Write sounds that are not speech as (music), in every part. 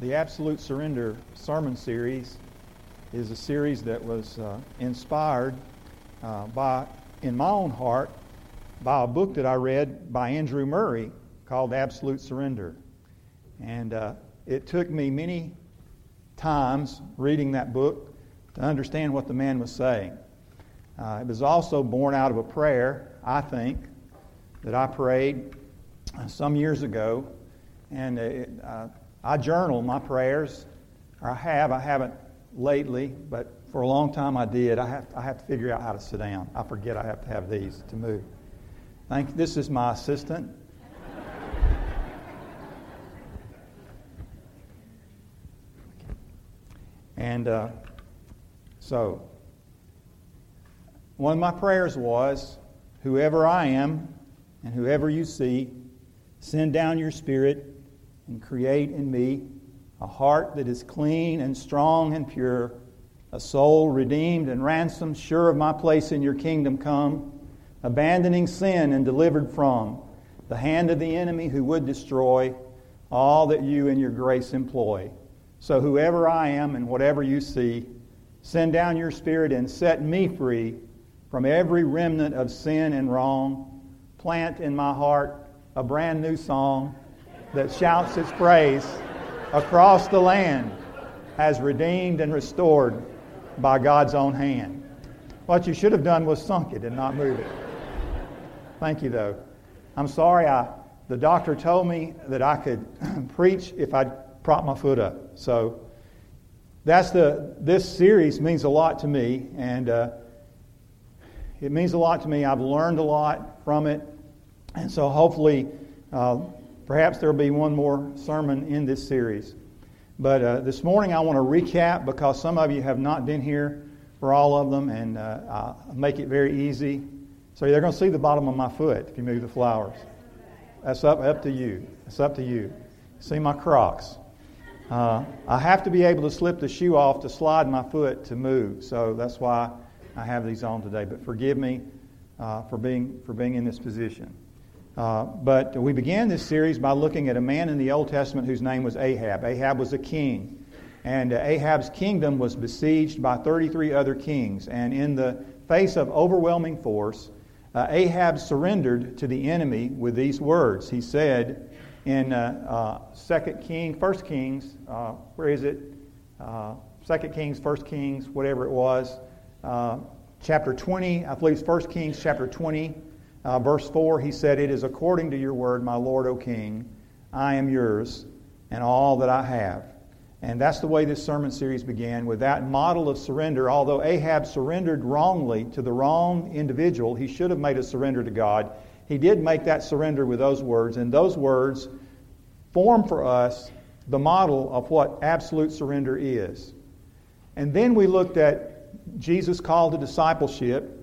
The Absolute Surrender sermon series is a series that was uh, inspired uh, by, in my own heart, by a book that I read by Andrew Murray called Absolute Surrender. And uh, it took me many times reading that book to understand what the man was saying. Uh, it was also born out of a prayer, I think, that I prayed uh, some years ago. And it, uh, I journal my prayers, or I have. I haven't lately, but for a long time I did. I have, I have to figure out how to sit down. I forget I have to have these to move. Thank This is my assistant. and uh, so, one of my prayers was whoever I am and whoever you see, send down your spirit and create in me a heart that is clean and strong and pure, a soul redeemed and ransomed, sure of my place in your kingdom come, abandoning sin and delivered from the hand of the enemy who would destroy all that you in your grace employ. So, whoever I am and whatever you see, send down your Spirit and set me free from every remnant of sin and wrong. Plant in my heart a brand new song that shouts its praise across the land as redeemed and restored by God's own hand. What you should have done was sunk it and not move it. Thank you, though. I'm sorry, I, the doctor told me that I could (clears throat) preach if I prop my foot up. So that's the, this series means a lot to me, and uh, it means a lot to me. I've learned a lot from it, and so hopefully uh, Perhaps there will be one more sermon in this series. But uh, this morning I want to recap because some of you have not been here for all of them, and uh, I'll make it very easy. So they're going to see the bottom of my foot if you move the flowers. That's up, up to you. It's up to you. See my Crocs. Uh, I have to be able to slip the shoe off to slide my foot to move. So that's why I have these on today. But forgive me uh, for being for being in this position. Uh, but we began this series by looking at a man in the Old Testament whose name was Ahab. Ahab was a king. And uh, Ahab's kingdom was besieged by 33 other kings. And in the face of overwhelming force, uh, Ahab surrendered to the enemy with these words. He said in uh, uh, Second King, First Kings, uh, where is it? Second Kings, First Kings, whatever it was, chapter 20. I believe it's First Kings, chapter 20, uh, verse 4, he said, It is according to your word, my Lord, O King. I am yours and all that I have. And that's the way this sermon series began with that model of surrender. Although Ahab surrendered wrongly to the wrong individual, he should have made a surrender to God. He did make that surrender with those words, and those words form for us the model of what absolute surrender is. And then we looked at Jesus' call to discipleship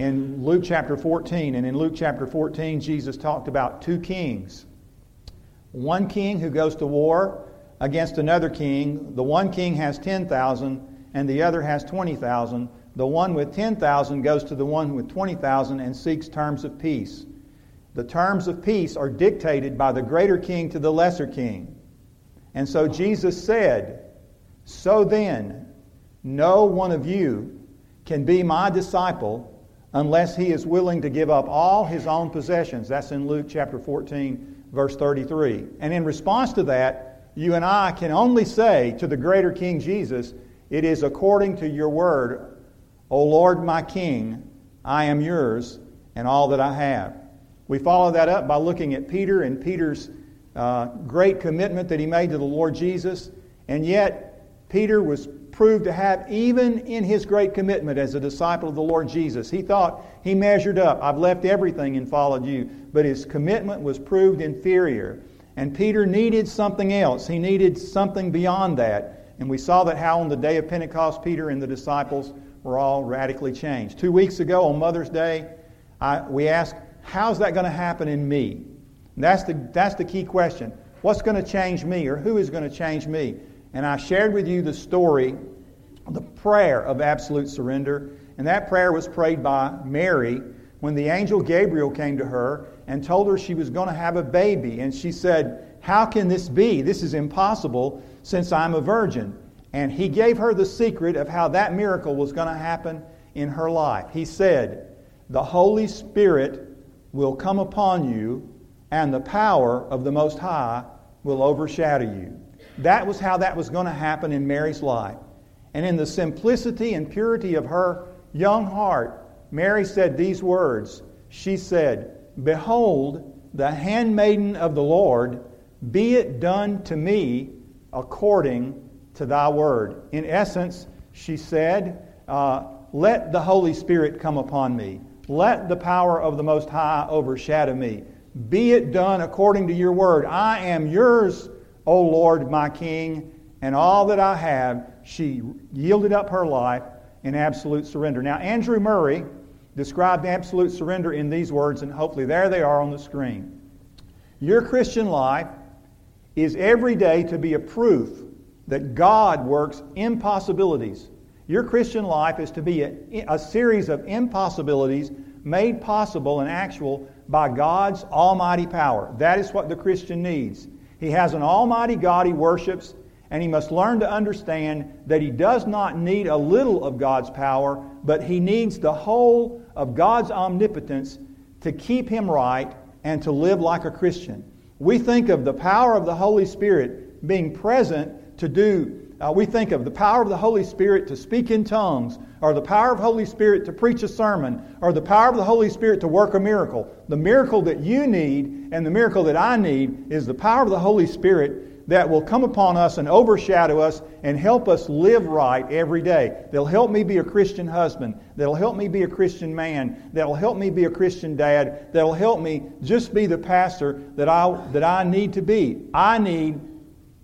in Luke chapter 14. And in Luke chapter 14, Jesus talked about two kings. One king who goes to war against another king. The one king has 10,000 and the other has 20,000. The one with 10,000 goes to the one with 20,000 and seeks terms of peace. The terms of peace are dictated by the greater king to the lesser king. And so Jesus said, So then, no one of you can be my disciple unless he is willing to give up all his own possessions. That's in Luke chapter 14, verse 33. And in response to that, you and I can only say to the greater King Jesus, It is according to your word, O Lord my King, I am yours and all that I have. We follow that up by looking at Peter and Peter's uh, great commitment that he made to the Lord Jesus. And yet, Peter was proved to have even in his great commitment as a disciple of the Lord Jesus. He thought he measured up. I've left everything and followed you. But his commitment was proved inferior. And Peter needed something else. He needed something beyond that. And we saw that how on the day of Pentecost, Peter and the disciples were all radically changed. Two weeks ago on Mother's Day, I, we asked, How's that going to happen in me? And that's the, that's the key question. What's going to change me, or who is going to change me? And I shared with you the story, the prayer of absolute surrender. And that prayer was prayed by Mary when the angel Gabriel came to her and told her she was going to have a baby. And she said, How can this be? This is impossible since I'm a virgin. And he gave her the secret of how that miracle was going to happen in her life. He said, The Holy Spirit will come upon you, and the power of the Most High will overshadow you. That was how that was going to happen in Mary's life. And in the simplicity and purity of her young heart, Mary said these words. She said, Behold, the handmaiden of the Lord, be it done to me according to thy word. In essence, she said, uh, Let the Holy Spirit come upon me. Let the power of the Most High overshadow me. Be it done according to your word. I am yours, O Lord, my King, and all that I have. She yielded up her life in absolute surrender. Now, Andrew Murray described absolute surrender in these words, and hopefully there they are on the screen. Your Christian life is every day to be a proof that God works impossibilities your Christian life is to be a, a series of impossibilities made possible and actual by God's almighty power. That is what the Christian needs. He has an almighty God he worships, and he must learn to understand that he does not need a little of God's power, but he needs the whole of God's omnipotence to keep him right and to live like a Christian. We think of the power of the Holy Spirit being present to do uh, we think of the power of the Holy Spirit to speak in tongues, or the power of the Holy Spirit to preach a sermon, or the power of the Holy Spirit to work a miracle. The miracle that you need and the miracle that I need is the power of the Holy Spirit that will come upon us and overshadow us and help us live right every day. They'll help me be a Christian husband. That'll help me be a Christian man. That'll help me be a Christian dad. That'll help me just be the pastor that I, that I need to be. I need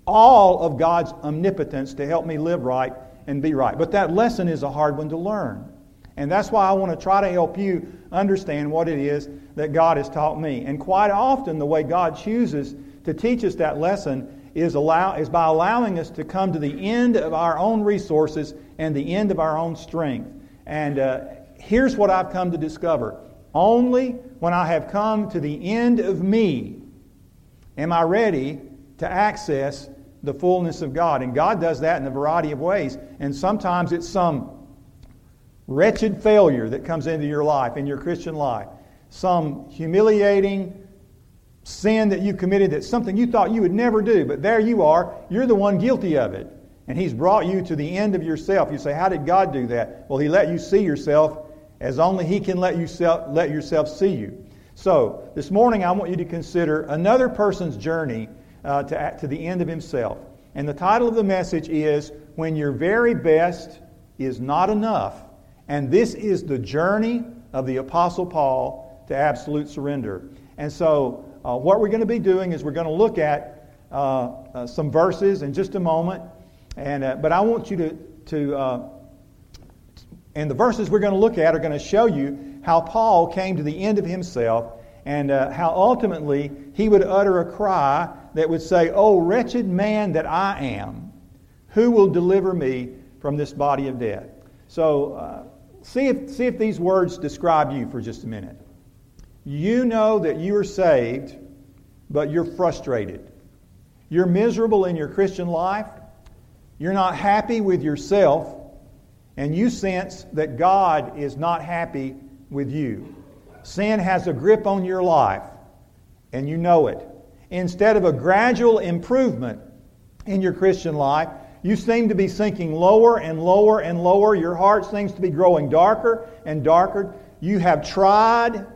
all of God's omnipotence to help me live right and be right. But that lesson is a hard one to learn. And that's why I want to try to help you understand what it is that God has taught me. And quite often, the way God chooses to teach us that lesson is, allow, is by allowing us to come to the end of our own resources and the end of our own strength. And uh, here's what I've come to discover only when I have come to the end of me am I ready to access the fullness of God. And God does that in a variety of ways. And sometimes it's some wretched failure that comes into your life, in your Christian life. Some humiliating sin that you committed that's something you thought you would never do, but there you are. You're the one guilty of it. And He's brought you to the end of yourself. You say, How did God do that? Well, He let you see yourself as only He can let, you let yourself see you. So, this morning I want you to consider another person's journey uh, to, to the end of himself. And the title of the message is When Your Very Best is Not Enough. And this is the journey of the Apostle Paul to absolute surrender. And so, uh, what we're going to be doing is we're going to look at uh, uh, some verses in just a moment. And, uh, but I want you to, to uh, and the verses we're going to look at are going to show you how Paul came to the end of himself and uh, how ultimately he would utter a cry that would say, Oh, wretched man that I am, who will deliver me from this body of death? So, uh, see, if, see if these words describe you for just a minute. You know that you are saved, but you're frustrated. You're miserable in your Christian life. You're not happy with yourself, and you sense that God is not happy with you. Sin has a grip on your life, and you know it. Instead of a gradual improvement in your Christian life, you seem to be sinking lower and lower and lower. Your heart seems to be growing darker and darker. You have tried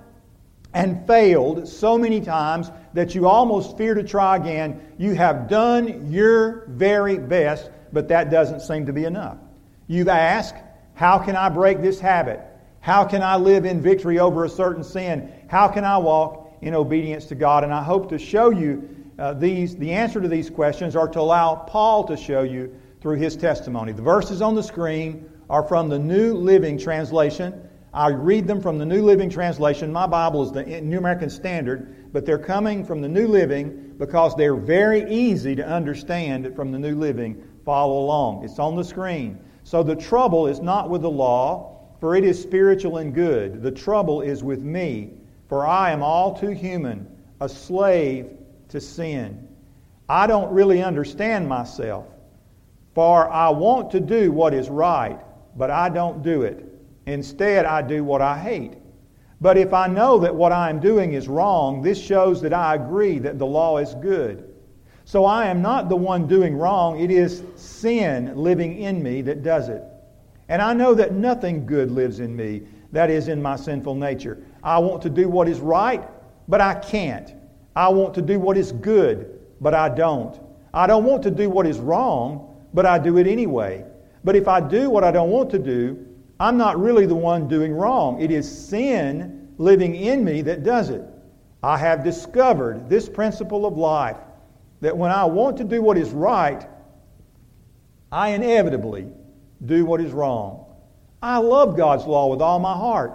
and failed so many times that you almost fear to try again. You have done your very best, but that doesn't seem to be enough. You've asked, How can I break this habit? How can I live in victory over a certain sin? How can I walk in obedience to God? And I hope to show you uh, these, the answer to these questions are to allow Paul to show you through his testimony. The verses on the screen are from the New Living Translation. I read them from the New Living Translation. My Bible is the New American Standard, but they're coming from the New Living because they're very easy to understand from the New Living. Follow along. It's on the screen. So the trouble is not with the law for it is spiritual and good. The trouble is with me, for I am all too human, a slave to sin. I don't really understand myself. For I want to do what is right, but I don't do it. Instead, I do what I hate. But if I know that what I am doing is wrong, this shows that I agree that the law is good. So I am not the one doing wrong, it is sin living in me that does it. And I know that nothing good lives in me, that is, in my sinful nature. I want to do what is right, but I can't. I want to do what is good, but I don't. I don't want to do what is wrong, but I do it anyway. But if I do what I don't want to do, I'm not really the one doing wrong. It is sin living in me that does it. I have discovered this principle of life that when I want to do what is right, I inevitably do what is wrong. I love God's law with all my heart.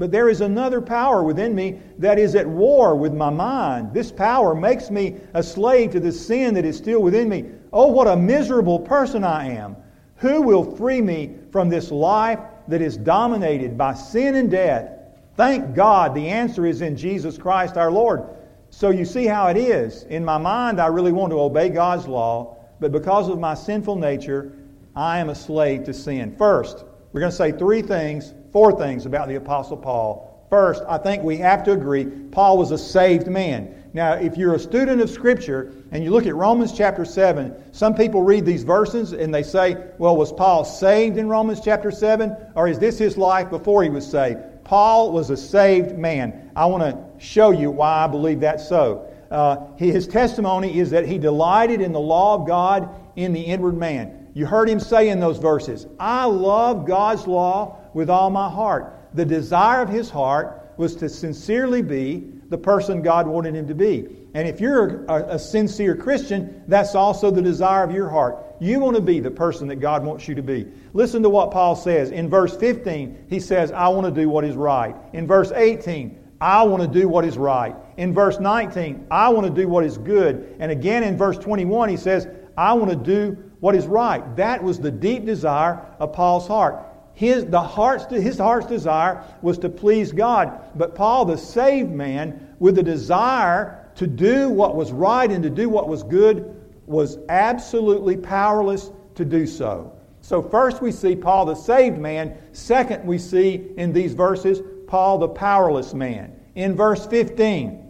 But there is another power within me that is at war with my mind. This power makes me a slave to the sin that is still within me. Oh, what a miserable person I am. Who will free me from this life that is dominated by sin and death. Thank God the answer is in Jesus Christ our Lord. So you see how it is. In my mind, I really want to obey God's law, but because of my sinful nature, I am a slave to sin. First, we're going to say three things, four things about the Apostle Paul. First, I think we have to agree Paul was a saved man. Now, if you're a student of Scripture and you look at Romans chapter 7, some people read these verses and they say, well, was Paul saved in Romans chapter 7? Or is this his life before he was saved? Paul was a saved man. I want to show you why I believe that's so. Uh, his testimony is that he delighted in the law of God in the inward man. You heard him say in those verses, I love God's law with all my heart. The desire of his heart was to sincerely be the person God wanted him to be. And if you're a, a, sincere Christian, that's also the desire of your heart. You want to be the person that God wants you to be. Listen to what Paul says. In verse 15, he says, I want to do what is right. In verse 18, I want to do what is right. In verse 19, I want to do what is good. And again in verse 21, he says, I want to do what is right. That was the deep desire of Paul's heart. His, the heart's, his heart's desire was to please God. But Paul, the saved man, with the desire to do what was right and to do what was good, was absolutely powerless to do so. So, first we see Paul, the saved man. Second, we see in these verses Paul, the powerless man. In verse 15,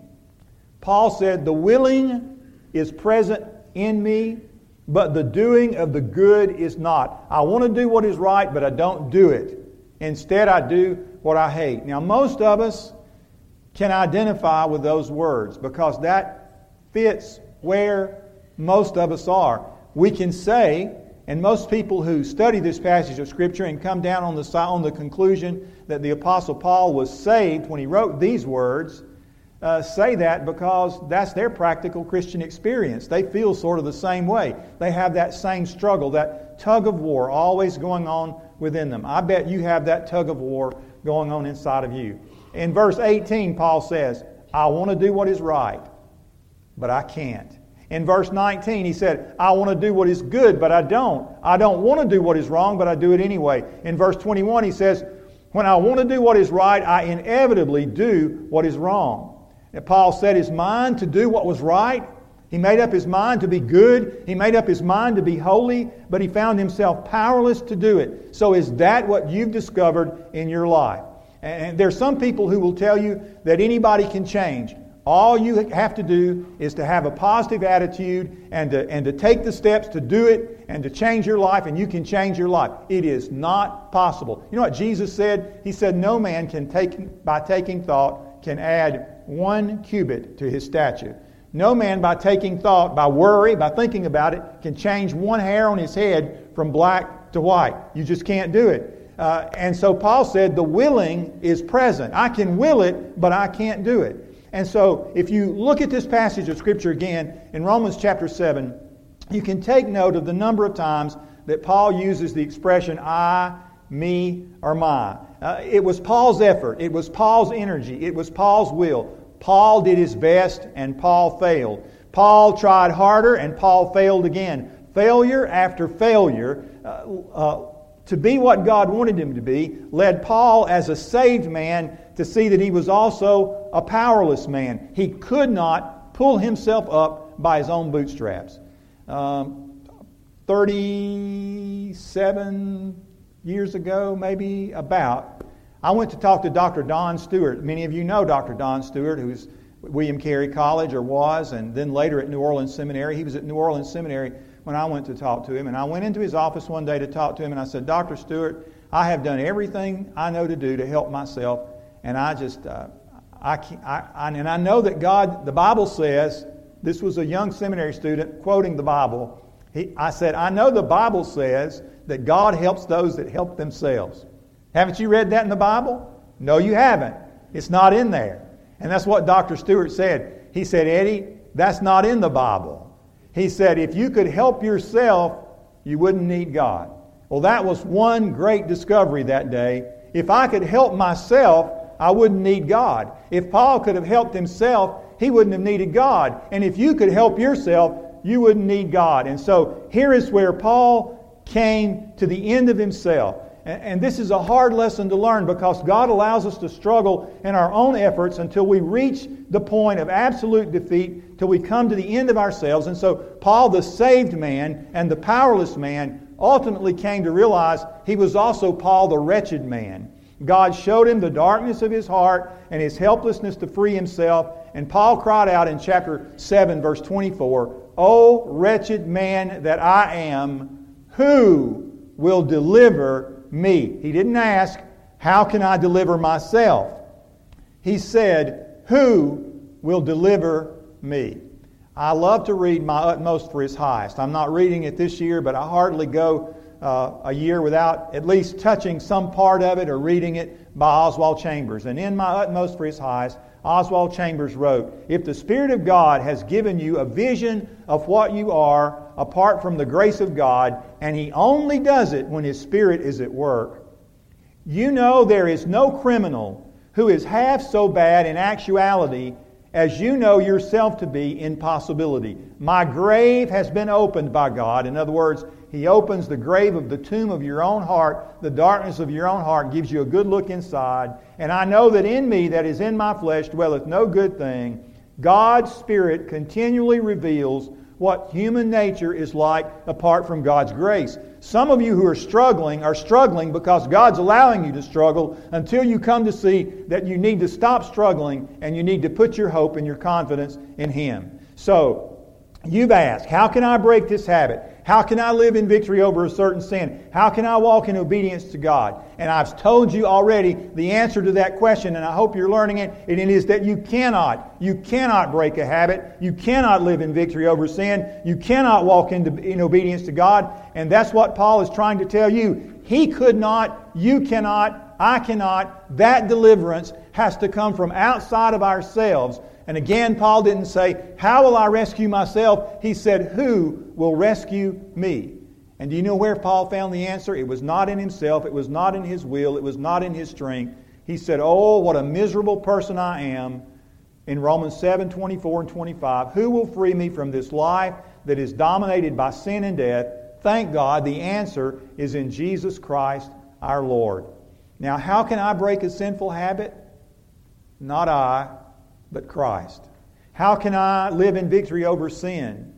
Paul said, The willing is present in me, but the doing of the good is not. I want to do what is right, but I don't do it. Instead, I do what I hate. Now, most of us can identify with those words because that fits where most of us are. We can say, and most people who study this passage of Scripture and come down on the, on the conclusion that the Apostle Paul was saved when he wrote these words, uh, say that because that's their practical Christian experience. They feel sort of the same way. They have that same struggle, that tug of war always going on within them. I bet you have that tug of war going on inside of you. In verse 18, Paul says, I want to do what is right, but I can't. In verse 19, he said, I want to do what is good, but I don't. I don't want to do what is wrong, but I do it anyway. In verse 21, he says, When I want to do what is right, I inevitably do what is wrong. And Paul set his mind to do what was right. He made up his mind to be good. He made up his mind to be holy, but he found himself powerless to do it. So, is that what you've discovered in your life? And there's some people who will tell you that anybody can change. All you have to do is to have a positive attitude and to, and to take the steps to do it and to change your life, and you can change your life. It is not possible. You know what Jesus said? He said, No man can take, by taking thought, can add one cubit to his stature. No man, by taking thought, by worry, by thinking about it, can change one hair on his head from black to white. You just can't do it. Uh, and so Paul said, the willing is present. I can will it, but I can't do it. And so if you look at this passage of Scripture again in Romans chapter 7, you can take note of the number of times that Paul uses the expression I, me, or my. Uh, it was Paul's effort, it was Paul's energy, it was Paul's will. Paul did his best and Paul failed. Paul tried harder and Paul failed again. Failure after failure, uh, uh, to be what God wanted him to be, led Paul as a saved man to see that he was also a powerless man. He could not pull himself up by his own bootstraps. Um, 37 years ago, maybe about, I went to talk to Dr. Don Stewart. Many of you know Dr. Don Stewart, who's William Carey College or was, and then later at New Orleans Seminary. He was at New Orleans Seminary when I went to talk to him. And I went into his office one day to talk to him, and I said, Dr. Stewart, I have done everything I know to do to help myself, and I just, uh, I, I, I, and I know that God, the Bible says, this was a young seminary student quoting the Bible. He, I said, I know the Bible says that God helps those that help themselves. Haven't you read that in the Bible? No, you haven't. It's not in there. And that's what Dr. Stewart said. He said, Eddie, that's not in the Bible. He said, if you could help yourself, you wouldn't need God. Well, that was one great discovery that day. If I could help myself, I wouldn't need God. If Paul could have helped himself, he wouldn't have needed God. And if you could help yourself, you wouldn't need God. And so here is where Paul came to the end of himself. And this is a hard lesson to learn because God allows us to struggle in our own efforts until we reach the point of absolute defeat, till we come to the end of ourselves. And so, Paul, the saved man and the powerless man, ultimately came to realize he was also Paul, the wretched man. God showed him the darkness of his heart and his helplessness to free himself. And Paul cried out in chapter 7, verse 24, O wretched man that I am, who will deliver me? He didn't ask, How can I deliver myself? He said, Who will deliver me? I love to read My Utmost for His Highest. I'm not reading it this year, but I hardly go uh, a year without at least touching some part of it or reading it by Oswald Chambers. And in My Utmost for His Highest, Oswald Chambers wrote If the Spirit of God has given you a vision of what you are apart from the grace of God, and He only does it when His Spirit is at work, you know there is no criminal who is half so bad in actuality as you know yourself to be in possibility. My grave has been opened by God. In other words, He opens the grave of the tomb of your own heart. The darkness of your own heart gives you a good look inside. And I know that in me, that is in my flesh, dwelleth no good thing. God's Spirit continually reveals what human nature is like apart from God's grace. Some of you who are struggling are struggling because God's allowing you to struggle until you come to see that you need to stop struggling and you need to put your hope and your confidence in Him. So, you've asked, how can I break this habit? How can I live in victory over a certain sin? How can I walk in obedience to God? And I've told you already the answer to that question, and I hope you're learning it. And it is that you cannot, you cannot break a habit. You cannot live in victory over sin. You cannot walk in, in obedience to God. And that's what Paul is trying to tell you. He could not, you cannot, I cannot. That deliverance has to come from outside of ourselves. And again, Paul didn't say, How will I rescue myself? He said, Who will rescue me? And do you know where Paul found the answer? It was not in himself, it was not in his will, it was not in his strength. He said, Oh, what a miserable person I am. In Romans 7 24 and 25, who will free me from this life that is dominated by sin and death? Thank God, the answer is in Jesus Christ our Lord. Now, how can I break a sinful habit? Not I, but Christ. How can I live in victory over sin?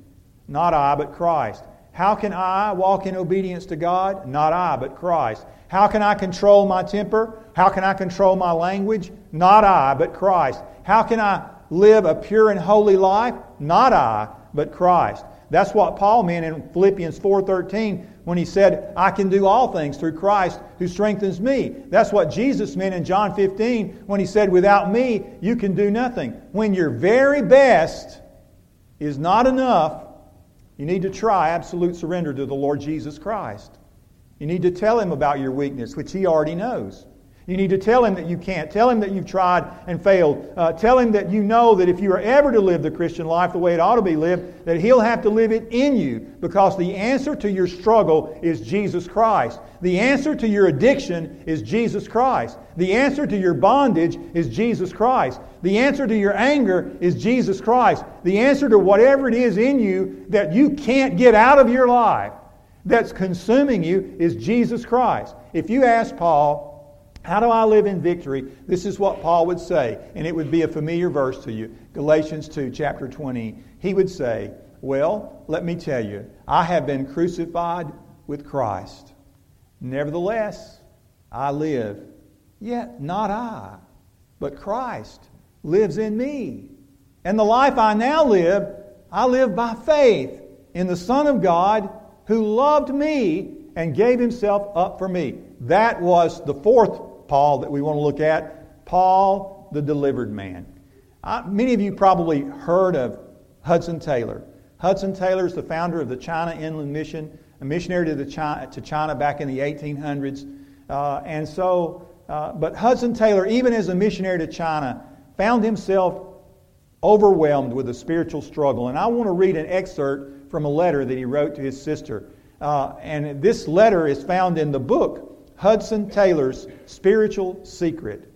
Not I, but Christ. How can I walk in obedience to God? Not I, but Christ. How can I control my temper? How can I control my language? Not I, but Christ. How can I live a pure and holy life? Not I, but Christ. That's what Paul meant in Philippians 4:13 when he said, I can do all things through Christ who strengthens me. That's what Jesus meant in John 15 when he said, Without me, you can do nothing. When your very best is not enough, you need to try absolute surrender to the Lord Jesus Christ. You need to tell him about your weakness, which he already knows. You need to tell him that you can't. Tell him that you've tried and failed. Uh, tell him that you know that if you are ever to live the Christian life the way it ought to be lived, that he'll have to live it in you because the answer to your struggle is Jesus Christ. The answer to your addiction is Jesus Christ. The answer to your bondage is Jesus Christ. The answer to your anger is Jesus Christ. The answer to whatever it is in you that you can't get out of your life that's consuming you is Jesus Christ. If you ask Paul, how do I live in victory? This is what Paul would say, and it would be a familiar verse to you. Galatians 2, chapter 20, he would say, Well, let me tell you, I have been crucified with Christ. Nevertheless, I live, yet not I, but Christ lives in me. And the life I now live, I live by faith in the Son of God who loved me and gave himself up for me. That was the fourth Paul that we want to look at Paul, the delivered man. I, many of you probably heard of Hudson Taylor. Hudson Taylor is the founder of the China Inland Mission, a missionary to, China, to China back in the 1800s. Uh, and so, uh, but Hudson Taylor, even as a missionary to China, found himself overwhelmed with a spiritual struggle. And I want to read an excerpt from a letter that he wrote to his sister. Uh, and this letter is found in the book, Hudson Taylor's Spiritual Secret.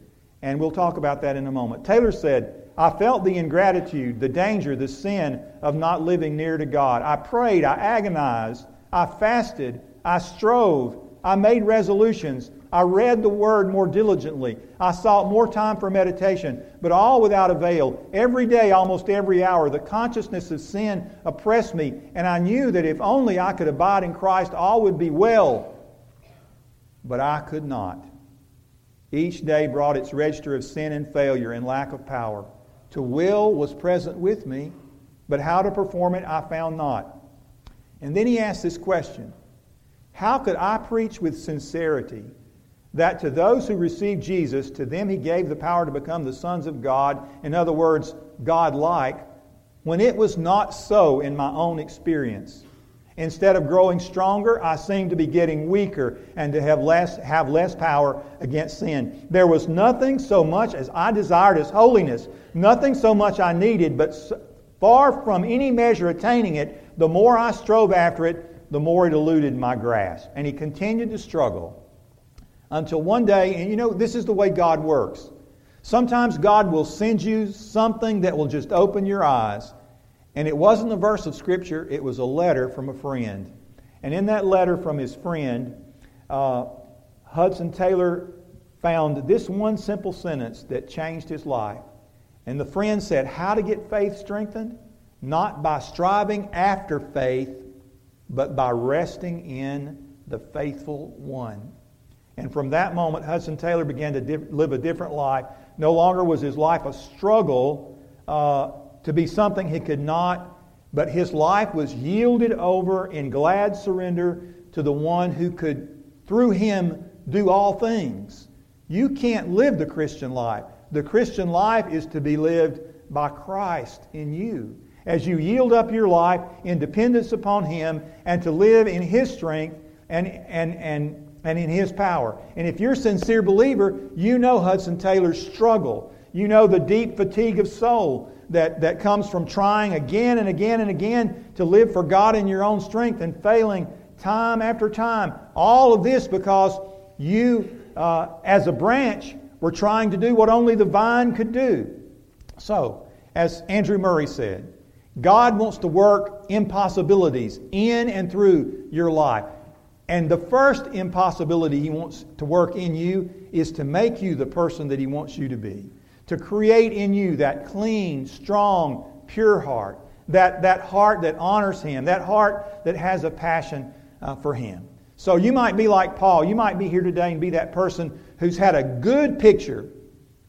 And we'll talk about that in a moment. Taylor said, I felt the ingratitude, the danger, the sin of not living near to God. I prayed, I agonized, I fasted, I strove, I made resolutions, I read the Word more diligently, I sought more time for meditation, but all without avail. Every day, almost every hour, the consciousness of sin oppressed me, and I knew that if only I could abide in Christ, all would be well. But I could not. Each day brought its register of sin and failure and lack of power. To will was present with me, but how to perform it I found not. And then he asked this question How could I preach with sincerity that to those who received Jesus, to them he gave the power to become the sons of God, in other words, God like, when it was not so in my own experience? Instead of growing stronger, I seemed to be getting weaker and to have less, have less power against sin. There was nothing so much as I desired as holiness, nothing so much I needed, but far from any measure attaining it, the more I strove after it, the more it eluded my grasp. And he continued to struggle until one day, and you know, this is the way God works. Sometimes God will send you something that will just open your eyes and it wasn't a verse of Scripture, it was a letter from a friend. And in that letter from his friend, uh, Hudson Taylor found this one simple sentence that changed his life. And the friend said, How to get faith strengthened? Not by striving after faith, but by resting in the faithful one. And from that moment, Hudson Taylor began to live a different life. No longer was his life a struggle. Uh, to be something he could not, but his life was yielded over in glad surrender to the one who could, through him, do all things. You can't live the Christian life. The Christian life is to be lived by Christ in you. As you yield up your life in dependence upon Him and to live in His strength and, and, and, and in His power. And if you're a sincere believer, you know Hudson Taylor's struggle. You know the deep fatigue of soul that, that comes from trying again and again and again to live for God in your own strength and failing time after time. All of this because you, uh, as a branch, were trying to do what only the vine could do. So, as Andrew Murray said, God wants to work impossibilities in and through your life. And the first impossibility He wants to work in you is to make you the person that He wants you to be to create in you that clean, strong, pure heart, that, that heart that honors Him, that heart that has a passion uh, for Him. So you might be like Paul. You might be here today and be that person who's had a good picture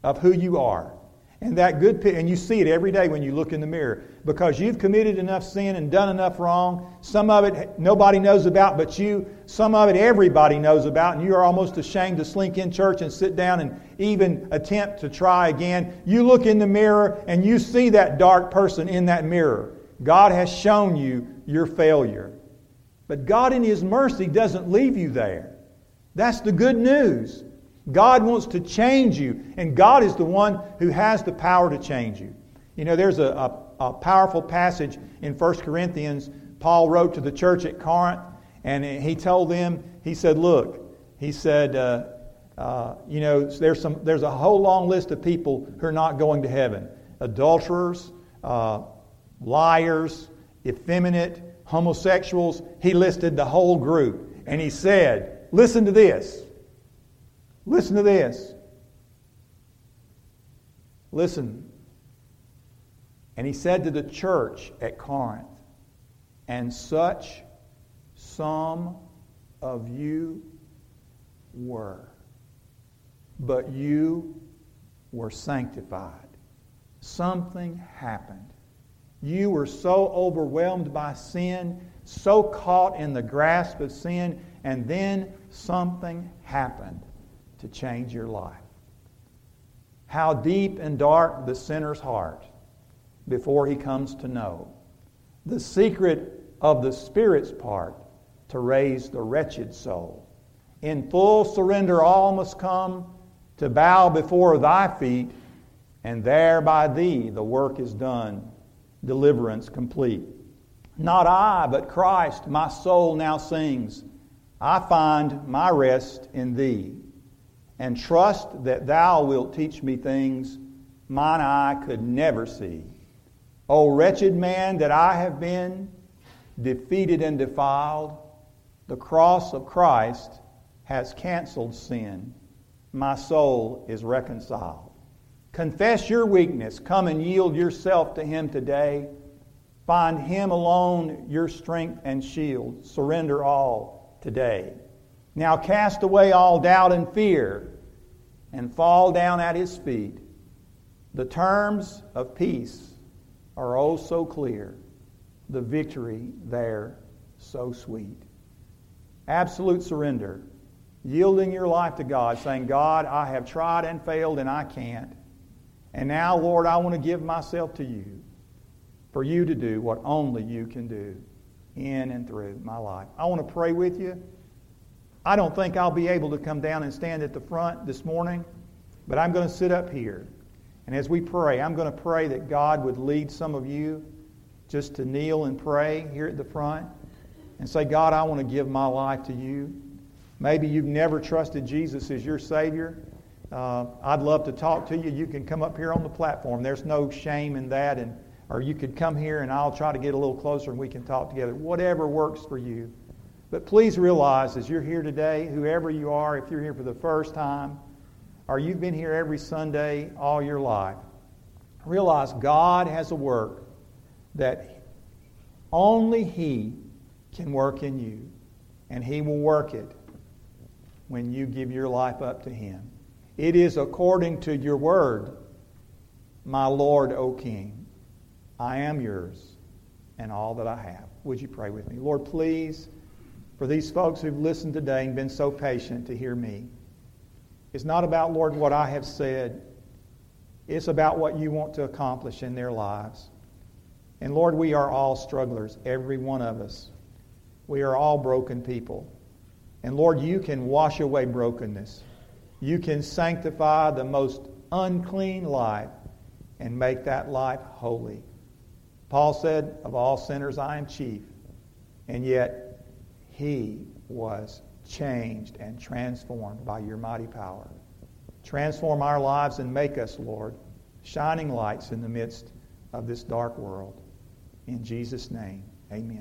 of who you are. And that good and you see it every day when you look in the mirror because you've committed enough sin and done enough wrong. Some of it nobody knows about but you. Some of it everybody knows about and you are almost ashamed to slink in church and sit down and even attempt to try again. You look in the mirror and you see that dark person in that mirror. God has shown you your failure. But God in his mercy doesn't leave you there. That's the good news. God wants to change you, and God is the one who has the power to change you. You know, there's a, a, a powerful passage in 1 Corinthians. Paul wrote to the church at Corinth, and he told them, he said, Look, he said, uh, uh, you know, there's, some, there's a whole long list of people who are not going to heaven adulterers, uh, liars, effeminate, homosexuals. He listed the whole group. And he said, Listen to this. Listen to this. Listen. And he said to the church at Corinth, And such some of you were, but you were sanctified. Something happened. You were so overwhelmed by sin, so caught in the grasp of sin, and then something happened to change your life. How deep and dark the sinner's heart before he comes to know. The secret of the Spirit's part to raise the wretched soul. In full surrender, all must come to bow before thy feet, and there by thee the work is done, deliverance complete. Not I, but Christ, my soul now sings. I find my rest in thee, and trust that thou wilt teach me things mine eye could never see. O wretched man that I have been, defeated and defiled, the cross of Christ has canceled sin. My soul is reconciled. Confess your weakness. Come and yield yourself to Him today. Find Him alone your strength and shield. Surrender all today. Now cast away all doubt and fear and fall down at His feet. The terms of peace are oh so clear, the victory there so sweet. Absolute surrender, yielding your life to God, saying, God, I have tried and failed and I can't. And now, Lord, I want to give myself to you for you to do what only you can do in and through my life. I want to pray with you. I don't think I'll be able to come down and stand at the front this morning, but I'm going to sit up here. And as we pray, I'm going to pray that God would lead some of you just to kneel and pray here at the front and say, God, I want to give my life to you. Maybe you've never trusted Jesus as your Savior. Uh, I'd love to talk to you. You can come up here on the platform. There's no shame in that. And, or you could come here and I'll try to get a little closer and we can talk together. Whatever works for you. But please realize as you're here today, whoever you are, if you're here for the first time, or you've been here every Sunday all your life, realize God has a work that only He can work in you. And He will work it when you give your life up to Him. It is according to your word, my Lord, O King. I am yours and all that I have. Would you pray with me? Lord, please, for these folks who've listened today and been so patient to hear me, it's not about, Lord, what I have said. It's about what you want to accomplish in their lives. And Lord, we are all strugglers, every one of us. We are all broken people. And Lord, you can wash away brokenness. You can sanctify the most unclean life and make that life holy. Paul said, Of all sinners, I am chief. And yet, he was changed and transformed by your mighty power. Transform our lives and make us, Lord, shining lights in the midst of this dark world. In Jesus' name, amen.